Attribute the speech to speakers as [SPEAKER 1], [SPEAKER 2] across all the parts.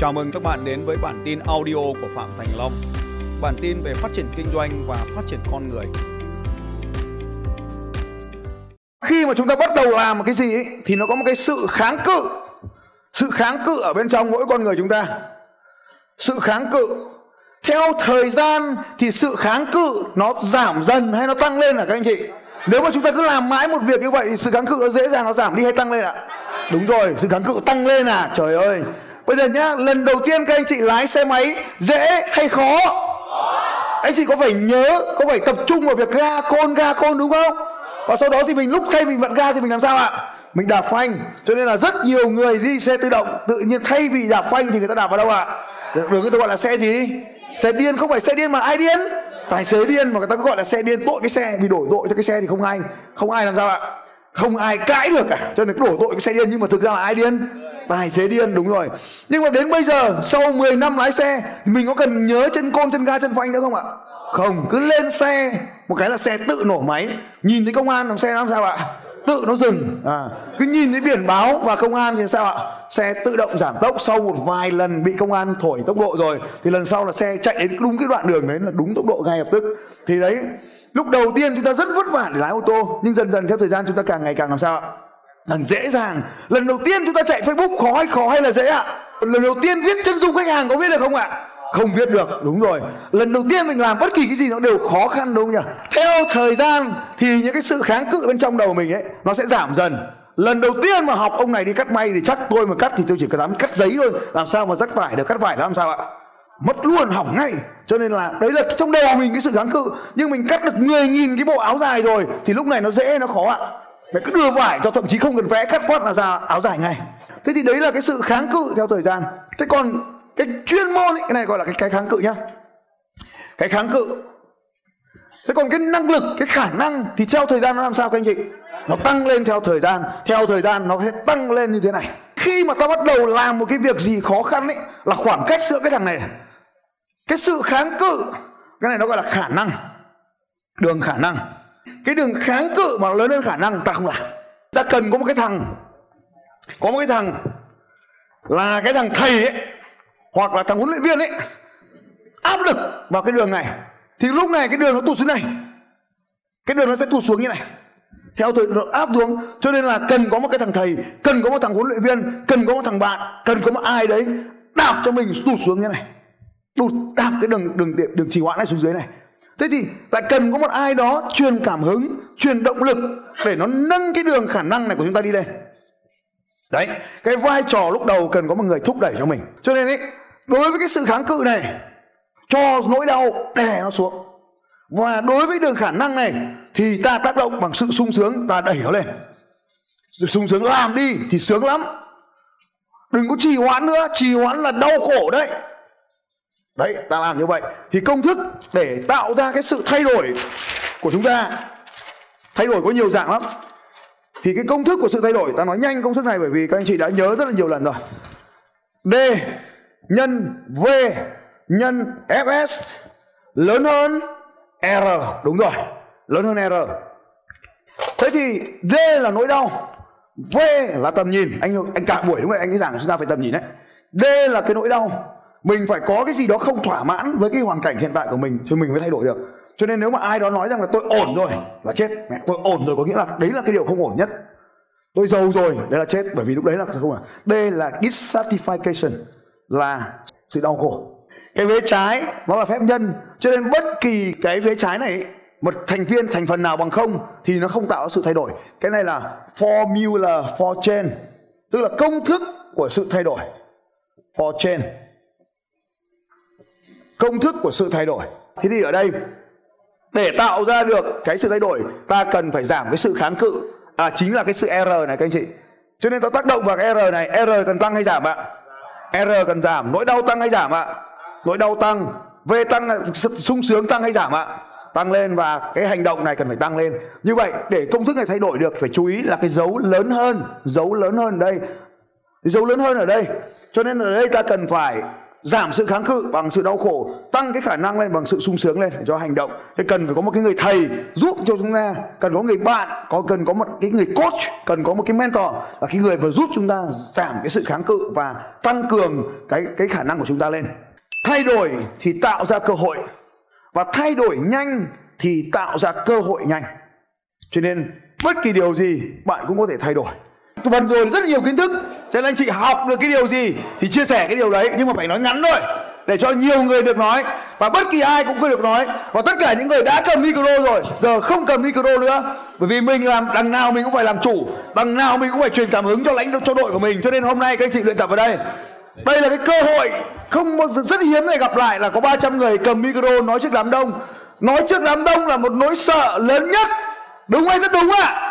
[SPEAKER 1] Chào mừng các bạn đến với bản tin audio của Phạm Thành Long. Bản tin về phát triển kinh doanh và phát triển con người.
[SPEAKER 2] Khi mà chúng ta bắt đầu làm một cái gì ấy, thì nó có một cái sự kháng cự. Sự kháng cự ở bên trong mỗi con người chúng ta. Sự kháng cự. Theo thời gian thì sự kháng cự nó giảm dần hay nó tăng lên hả các anh chị? Nếu mà chúng ta cứ làm mãi một việc như vậy thì sự kháng cự nó dễ dàng nó giảm đi hay tăng lên ạ? Đúng rồi, sự kháng cự tăng lên à? Trời ơi, Bây giờ nhá, lần đầu tiên các anh chị lái xe máy dễ hay khó? Anh chị có phải nhớ, có phải tập trung vào việc ga côn ga côn đúng không? Và sau đó thì mình lúc thay mình vận ga thì mình làm sao ạ? Mình đạp phanh. Cho nên là rất nhiều người đi xe tự động tự nhiên thay vì đạp phanh thì người ta đạp vào đâu ạ? Đường người ta gọi là xe gì? Xe điên không phải xe điên mà ai điên? Tài xế điên mà người ta cứ gọi là xe điên tội cái xe vì đổi tội cho cái xe thì không ai không ai làm sao ạ? Không ai cãi được cả. Cho nên đổ tội cái xe điên nhưng mà thực ra là ai điên? tài xế điên đúng rồi. Nhưng mà đến bây giờ sau 10 năm lái xe mình có cần nhớ chân côn chân ga chân phanh nữa không ạ? Không cứ lên xe một cái là xe tự nổ máy. Nhìn thấy công an làm xe làm sao ạ? Tự nó dừng. À, cứ nhìn thấy biển báo và công an thì sao ạ? Xe tự động giảm tốc. Sau một vài lần bị công an thổi tốc độ rồi thì lần sau là xe chạy đến đúng cái đoạn đường đấy là đúng tốc độ ngay lập tức. Thì đấy lúc đầu tiên chúng ta rất vất vả để lái ô tô, nhưng dần dần theo thời gian chúng ta càng ngày càng làm sao ạ? Càng dễ dàng. Lần đầu tiên chúng ta chạy Facebook, khó hay khó hay là dễ ạ? Lần đầu tiên viết chân dung khách hàng, có viết được không ạ? Không viết được, đúng rồi. Lần đầu tiên mình làm bất kỳ cái gì nó đều khó khăn đúng không nhỉ? Theo thời gian thì những cái sự kháng cự bên trong đầu mình ấy, nó sẽ giảm dần. Lần đầu tiên mà học ông này đi cắt may thì chắc tôi mà cắt thì tôi chỉ có dám cắt giấy thôi. Làm sao mà rắc vải được? Cắt vải đó làm sao ạ? Mất luôn hỏng ngay. Cho nên là đấy là trong đầu mình cái sự kháng cự. Nhưng mình cắt được 10.000 cái bộ áo dài rồi thì lúc này nó dễ nó khó ạ. Mày cứ đưa vải cho thậm chí không cần vẽ cắt phát là ra áo dài ngay. Thế thì đấy là cái sự kháng cự theo thời gian. Thế còn cái chuyên môn ấy, cái này gọi là cái cái kháng cự nhá. Cái kháng cự. Thế còn cái năng lực cái khả năng thì theo thời gian nó làm sao các anh chị? Nó tăng lên theo thời gian. Theo thời gian nó sẽ tăng lên như thế này. Khi mà ta bắt đầu làm một cái việc gì khó khăn ấy là khoảng cách giữa cái thằng này cái sự kháng cự, cái này nó gọi là khả năng. Đường khả năng. Cái đường kháng cự mà lớn hơn khả năng, ta không làm. Ta cần có một cái thằng, có một cái thằng là cái thằng thầy ấy, hoặc là thằng huấn luyện viên ấy, áp lực vào cái đường này. Thì lúc này cái đường nó tụt xuống này. Cái đường nó sẽ tụt xuống như này. Theo thời nó áp xuống. Cho nên là cần có một cái thằng thầy, cần có một thằng huấn luyện viên, cần có một thằng bạn, cần có một ai đấy đạp cho mình tụt xuống như này tụt đạp cái đường đường đường trì hoãn này xuống dưới này. Thế thì lại cần có một ai đó truyền cảm hứng, truyền động lực để nó nâng cái đường khả năng này của chúng ta đi lên. Đấy, cái vai trò lúc đầu cần có một người thúc đẩy cho mình. Cho nên ấy, đối với cái sự kháng cự này, cho nỗi đau đè nó xuống. Và đối với đường khả năng này, thì ta tác động bằng sự sung sướng, ta đẩy nó lên. Sung sướng làm đi thì sướng lắm. Đừng có trì hoãn nữa, trì hoãn là đau khổ đấy đấy, ta làm như vậy. Thì công thức để tạo ra cái sự thay đổi của chúng ta, thay đổi có nhiều dạng lắm. Thì cái công thức của sự thay đổi, ta nói nhanh công thức này bởi vì các anh chị đã nhớ rất là nhiều lần rồi. D, nhân v, nhân fs, lớn hơn r. Đúng rồi, lớn hơn r. Thế thì d là nỗi đau, v là tầm nhìn. Anh anh cả buổi đúng vậy anh ấy giảng chúng ta phải tầm nhìn đấy. D là cái nỗi đau mình phải có cái gì đó không thỏa mãn với cái hoàn cảnh hiện tại của mình cho mình mới thay đổi được. Cho nên nếu mà ai đó nói rằng là tôi ổn rồi là chết, mẹ, tôi ổn rồi có nghĩa là đấy là cái điều không ổn nhất. Tôi giàu rồi, đấy là chết, bởi vì lúc đấy là không à đây là dissatisfaction, là sự đau khổ. Cái vế trái nó là phép nhân, cho nên bất kỳ cái vế trái này, một thành viên, thành phần nào bằng không thì nó không tạo sự thay đổi. Cái này là formula for change, tức là công thức của sự thay đổi. For change công thức của sự thay đổi. Thế thì ở đây, để tạo ra được cái sự thay đổi, ta cần phải giảm cái sự kháng cự. À chính là cái sự r này, các anh chị. Cho nên ta tác động vào cái r này, r cần tăng hay giảm ạ? R cần giảm. Nỗi đau tăng hay giảm ạ? Nỗi đau tăng. V tăng sung sướng tăng hay giảm ạ? Tăng lên và cái hành động này cần phải tăng lên. Như vậy, để công thức này thay đổi được, phải chú ý là cái dấu lớn hơn, dấu lớn hơn ở đây. Dấu lớn hơn ở đây. Cho nên ở đây ta cần phải giảm sự kháng cự bằng sự đau khổ, tăng cái khả năng lên bằng sự sung sướng lên để cho hành động. Thế cần phải có một cái người thầy giúp cho chúng ta, cần có người bạn, có, cần có một cái người coach, cần có một cái mentor. Là cái người vừa giúp chúng ta giảm cái sự kháng cự và tăng cường cái cái khả năng của chúng ta lên. Thay đổi thì tạo ra cơ hội. Và thay đổi nhanh thì tạo ra cơ hội nhanh. Cho nên bất kỳ điều gì bạn cũng có thể thay đổi. Vần rồi rất nhiều kiến thức cho nên anh chị học được cái điều gì thì chia sẻ cái điều đấy, nhưng mà phải nói ngắn thôi, để cho nhiều người được nói và bất kỳ ai cũng có được nói. Và tất cả những người đã cầm micro rồi, giờ không cầm micro nữa. Bởi vì mình làm, đằng nào mình cũng phải làm chủ, đằng nào mình cũng phải truyền cảm hứng cho lãnh cho đội của mình. Cho nên hôm nay các anh chị luyện tập ở đây. Đây là cái cơ hội, không rất hiếm để gặp lại là có 300 người cầm micro nói trước đám đông. Nói trước đám đông là một nỗi sợ lớn nhất. Đúng hay rất đúng ạ? À?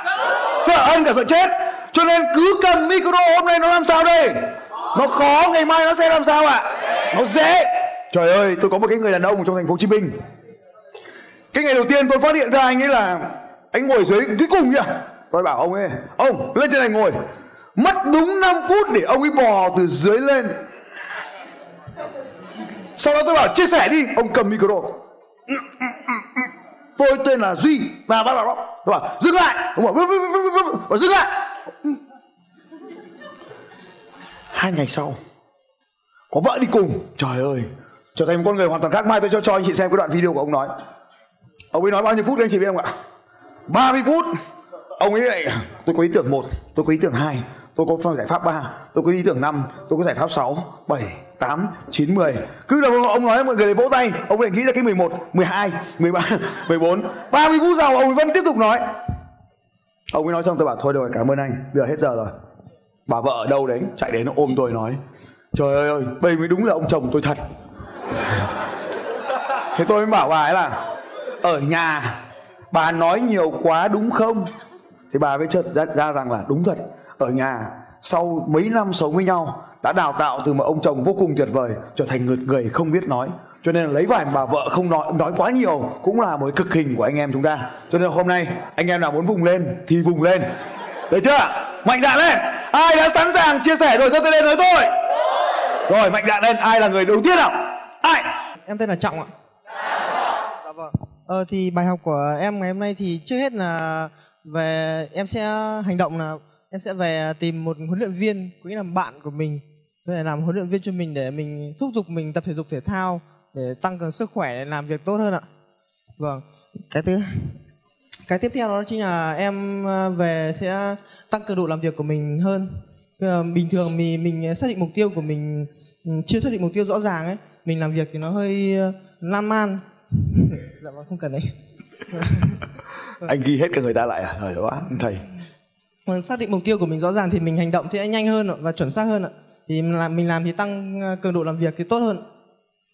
[SPEAKER 2] sợ hơn cả sợ chết cho nên cứ cần micro hôm nay nó làm sao đây nó khó ngày mai nó sẽ làm sao ạ à? nó dễ trời ơi tôi có một cái người đàn ông trong thành phố hồ chí minh cái ngày đầu tiên tôi phát hiện ra anh ấy là anh ngồi dưới cuối cùng nhỉ tôi bảo ông ấy ông lên trên này ngồi mất đúng 5 phút để ông ấy bò từ dưới lên sau đó tôi bảo chia sẻ đi ông cầm micro tôi tên là duy và bác bảo tôi bảo dừng lại ông bảo, bảo dừng lại hai ngày sau, có vợ đi cùng. Trời ơi, trở thành một con người hoàn toàn khác. Mai tôi cho cho anh chị xem cái đoạn video của ông nói. Ông ấy nói bao nhiêu phút anh chị biết không ạ? 30 phút. Ông ấy lại, tôi có ý tưởng một, tôi có ý tưởng hai, tôi có giải pháp ba, tôi có ý tưởng năm, tôi có giải pháp sáu, bảy, tám, chín, mười. Cứ là ông nói, mọi người vỗ tay. Ông lại nghĩ ra cái mười một, mười hai, mười ba, mười bốn. Ba mươi phút sau, ông vẫn tiếp tục nói ông ấy nói xong tôi bảo thôi rồi cảm ơn anh. Bây giờ hết giờ rồi. Bà vợ ở đâu đấy? Chạy đến nó ôm tôi nói. Trời ơi đây mới đúng là ông chồng tôi thật. Thế tôi mới bảo bà ấy là ở nhà bà nói nhiều quá đúng không? Thì bà mới chợt ra, ra rằng là đúng thật ở nhà sau mấy năm sống với nhau đã đào tạo từ một ông chồng vô cùng tuyệt vời trở thành người, người không biết nói cho nên là lấy vài bà vợ không nói nói quá nhiều cũng là một cực hình của anh em chúng ta. Cho nên hôm nay anh em nào muốn vùng lên thì vùng lên. Được chưa? Mạnh dạn lên. Ai đã sẵn sàng chia sẻ rồi giơ tay lên nói tôi. Rồi mạnh dạn lên. Ai là người đầu tiên nào? Ai?
[SPEAKER 3] Em tên là trọng ạ. Dạ vâng. Ờ thì bài học của em ngày hôm nay thì trước hết là về em sẽ hành động là em sẽ về tìm một huấn luyện viên cũng là bạn của mình để làm huấn luyện viên cho mình để mình thúc giục mình tập thể dục thể thao để tăng cường sức khỏe để làm việc tốt hơn ạ. Vâng cái thứ cái tiếp theo đó chính là em ờ, về sẽ tăng cường độ làm việc của mình hơn. Bình thường mình mình xác định mục tiêu của mình ừ, chưa xác định mục tiêu rõ ràng ấy mình làm việc thì nó hơi ờ, lan man. Dạ vâng không cần đấy.
[SPEAKER 2] Anh ghi hết cả người ta lại à? Trời quá thầy.
[SPEAKER 3] Mình xác định mục tiêu của mình rõ ràng thì mình hành động sẽ nhanh hơn và chuẩn xác hơn ạ. Thì mình làm mình làm thì tăng ờ, cường độ làm việc thì tốt hơn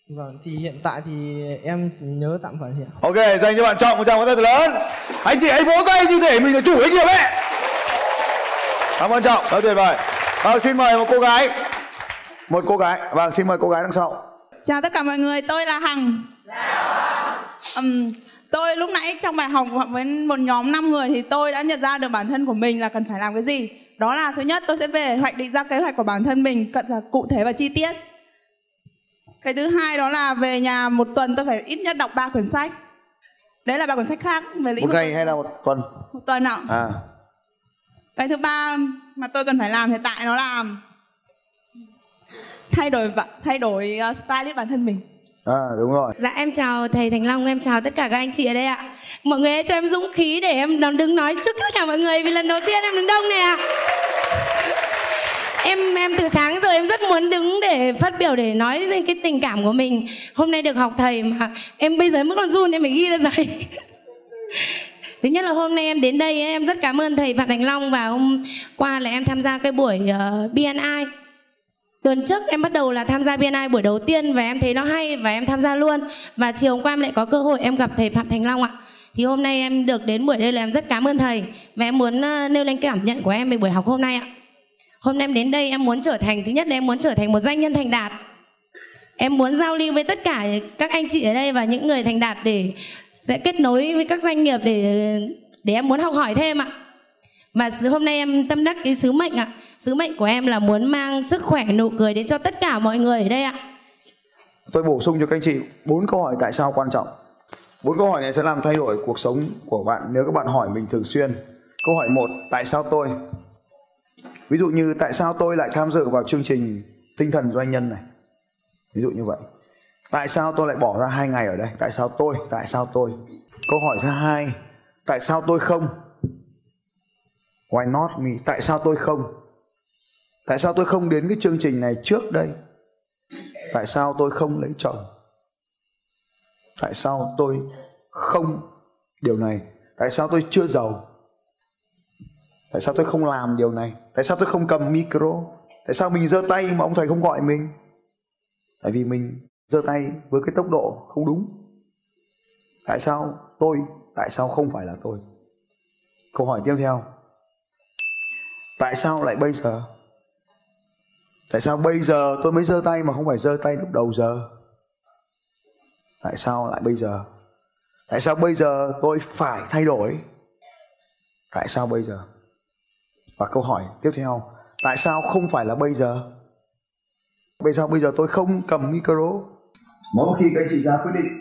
[SPEAKER 3] vâng thì hiện tại thì em chỉ nhớ tạm phải hiện
[SPEAKER 2] ok dành cho bạn trọng một tràng pháo tay lớn. Anh chị hãy vỗ tay như thể mình là chủ doanh nghiệp ấy. Cảm ơn trọng rất tuyệt vời. Vâng xin mời một cô gái. Một cô gái. Vâng xin mời cô gái đằng sau.
[SPEAKER 4] Chào tất cả mọi người tôi là hằng. Um, tôi lúc nãy trong bài học với một nhóm 5 người thì tôi đã nhận ra được bản thân của mình là cần phải làm cái gì. Đó là thứ nhất tôi sẽ về hoạch định ra kế hoạch của bản thân mình cận là cụ thể và chi tiết cái thứ hai đó là về nhà một tuần tôi phải ít nhất đọc ba quyển sách đấy là ba quyển sách khác về lĩnh
[SPEAKER 2] một ngày hay là một tuần
[SPEAKER 4] một tuần ạ
[SPEAKER 2] à
[SPEAKER 4] cái thứ ba mà tôi cần phải làm hiện tại nó là thay đổi thay đổi uh, style bản thân mình
[SPEAKER 2] À đúng rồi.
[SPEAKER 5] Dạ em chào thầy Thành Long, em chào tất cả các anh chị ở đây ạ. Mọi người cho em dũng khí để em đứng nói trước tất cả mọi người vì lần đầu tiên em đứng đông này ạ. Em em từ sáng giờ em rất muốn đứng để phát biểu để nói cái tình cảm của mình. Hôm nay được học thầy mà em bây giờ mới còn run em phải ghi ra giấy. Thứ nhất là hôm nay em đến đây em rất cảm ơn thầy Phạm Thành Long và hôm qua là em tham gia cái buổi ờ, uh, BNI Tuần trước em bắt đầu là tham gia BNI buổi đầu tiên và em thấy nó hay và em tham gia luôn. Và chiều hôm qua em lại có cơ hội em gặp thầy Phạm Thành Long ạ. Thì hôm nay em được đến buổi đây là em rất cảm ơn thầy và em muốn ờ, nêu lên cảm nhận của em về buổi học hôm nay ạ. Hôm nay em đến đây, em muốn trở thành, thứ nhất là em muốn trở thành một doanh nhân thành đạt. Em muốn giao lưu với tất cả các anh chị ở đây và những người thành đạt để sẽ kết nối với các doanh nghiệp để để em muốn học hỏi thêm ạ. Và hôm nay em tâm đắc cái sứ mệnh ạ. Sứ mệnh của em là muốn mang sức khỏe, nụ cười đến cho tất cả mọi người ở đây ạ.
[SPEAKER 2] tôi bổ sung cho các anh chị bốn câu hỏi tại sao quan trọng bốn câu hỏi này sẽ làm thay đổi cuộc sống của bạn nếu các bạn hỏi mình thường xuyên câu hỏi một, tại sao tôi ví dụ như tại sao tôi lại tham dự vào chương trình tinh thần doanh nhân này? Ví dụ như vậy. Tại sao tôi lại bỏ ra hai ngày ở đây? Tại sao tôi? Tại sao tôi? Câu hỏi thứ hai, tại sao tôi không? Why not me? Tại sao tôi không? Tại sao tôi không đến cái chương trình này trước đây? Tại sao tôi không lấy chồng? Tại sao tôi không? Điều này. Tại sao tôi chưa giàu? Tại sao tôi không làm điều này? Tại sao tôi không cầm micro? Tại sao mình giơ tay mà ông thầy không gọi mình? Tại vì mình giơ tay với cái tốc độ không đúng. Tại sao tôi, tại sao không phải là tôi? Câu hỏi tiếp theo. Tại sao lại bây giờ? Tại sao bây giờ tôi mới giơ tay mà không phải giơ tay lúc đầu giờ? Tại sao lại bây giờ? Tại sao bây giờ tôi phải thay đổi? Tại sao bây giờ? Và câu hỏi tiếp theo tại sao không phải là bây giờ? Bây sao bây giờ tôi không cầm micro. Mỗi khi các anh chị ra quyết định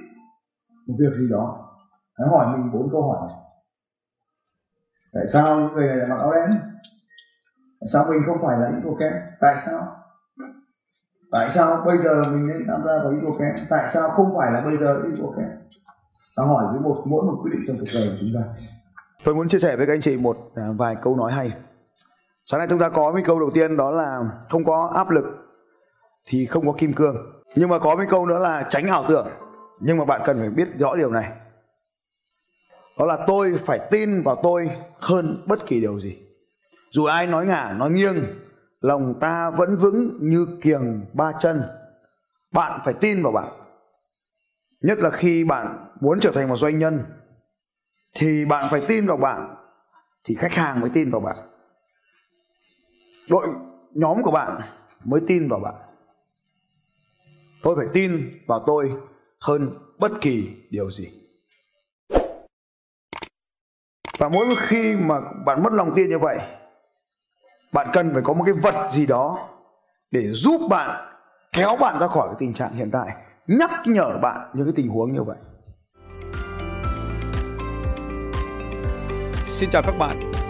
[SPEAKER 2] một việc gì đó hãy hỏi mình bốn câu hỏi này. Tại sao những người này lại mặc áo đen? Tại sao mình không phải là ít kem tại sao? Tại sao bây giờ mình nên tham gia vào ít kem tại sao không phải là bây giờ ít kem ta hỏi với một mỗi một quyết định trong cuộc đời của chúng ta. Tôi muốn chia sẻ với các anh chị một à, vài câu nói hay sáng nay chúng ta có mấy câu đầu tiên, đó là không có áp lực thì không có kim cương. Nhưng mà có mấy câu nữa là tránh ảo tưởng. Nhưng mà bạn cần phải biết rõ điều này. Đó là tôi phải tin vào tôi hơn bất kỳ điều gì. Dù ai nói ngả, nói nghiêng, lòng ta vẫn vững như kiềng ba chân. Bạn phải tin vào bạn. Nhất là khi bạn muốn trở thành một doanh nhân, thì bạn phải tin vào bạn, thì khách hàng mới tin vào bạn đội nhóm của bạn mới tin vào bạn. Tôi phải tin vào tôi hơn bất kỳ điều gì. Và mỗi khi mà bạn mất lòng tin như vậy, bạn cần phải có một cái vật gì đó để giúp bạn kéo bạn ra khỏi cái tình trạng hiện tại, nhắc nhở bạn những cái tình huống như vậy.
[SPEAKER 1] Xin chào các bạn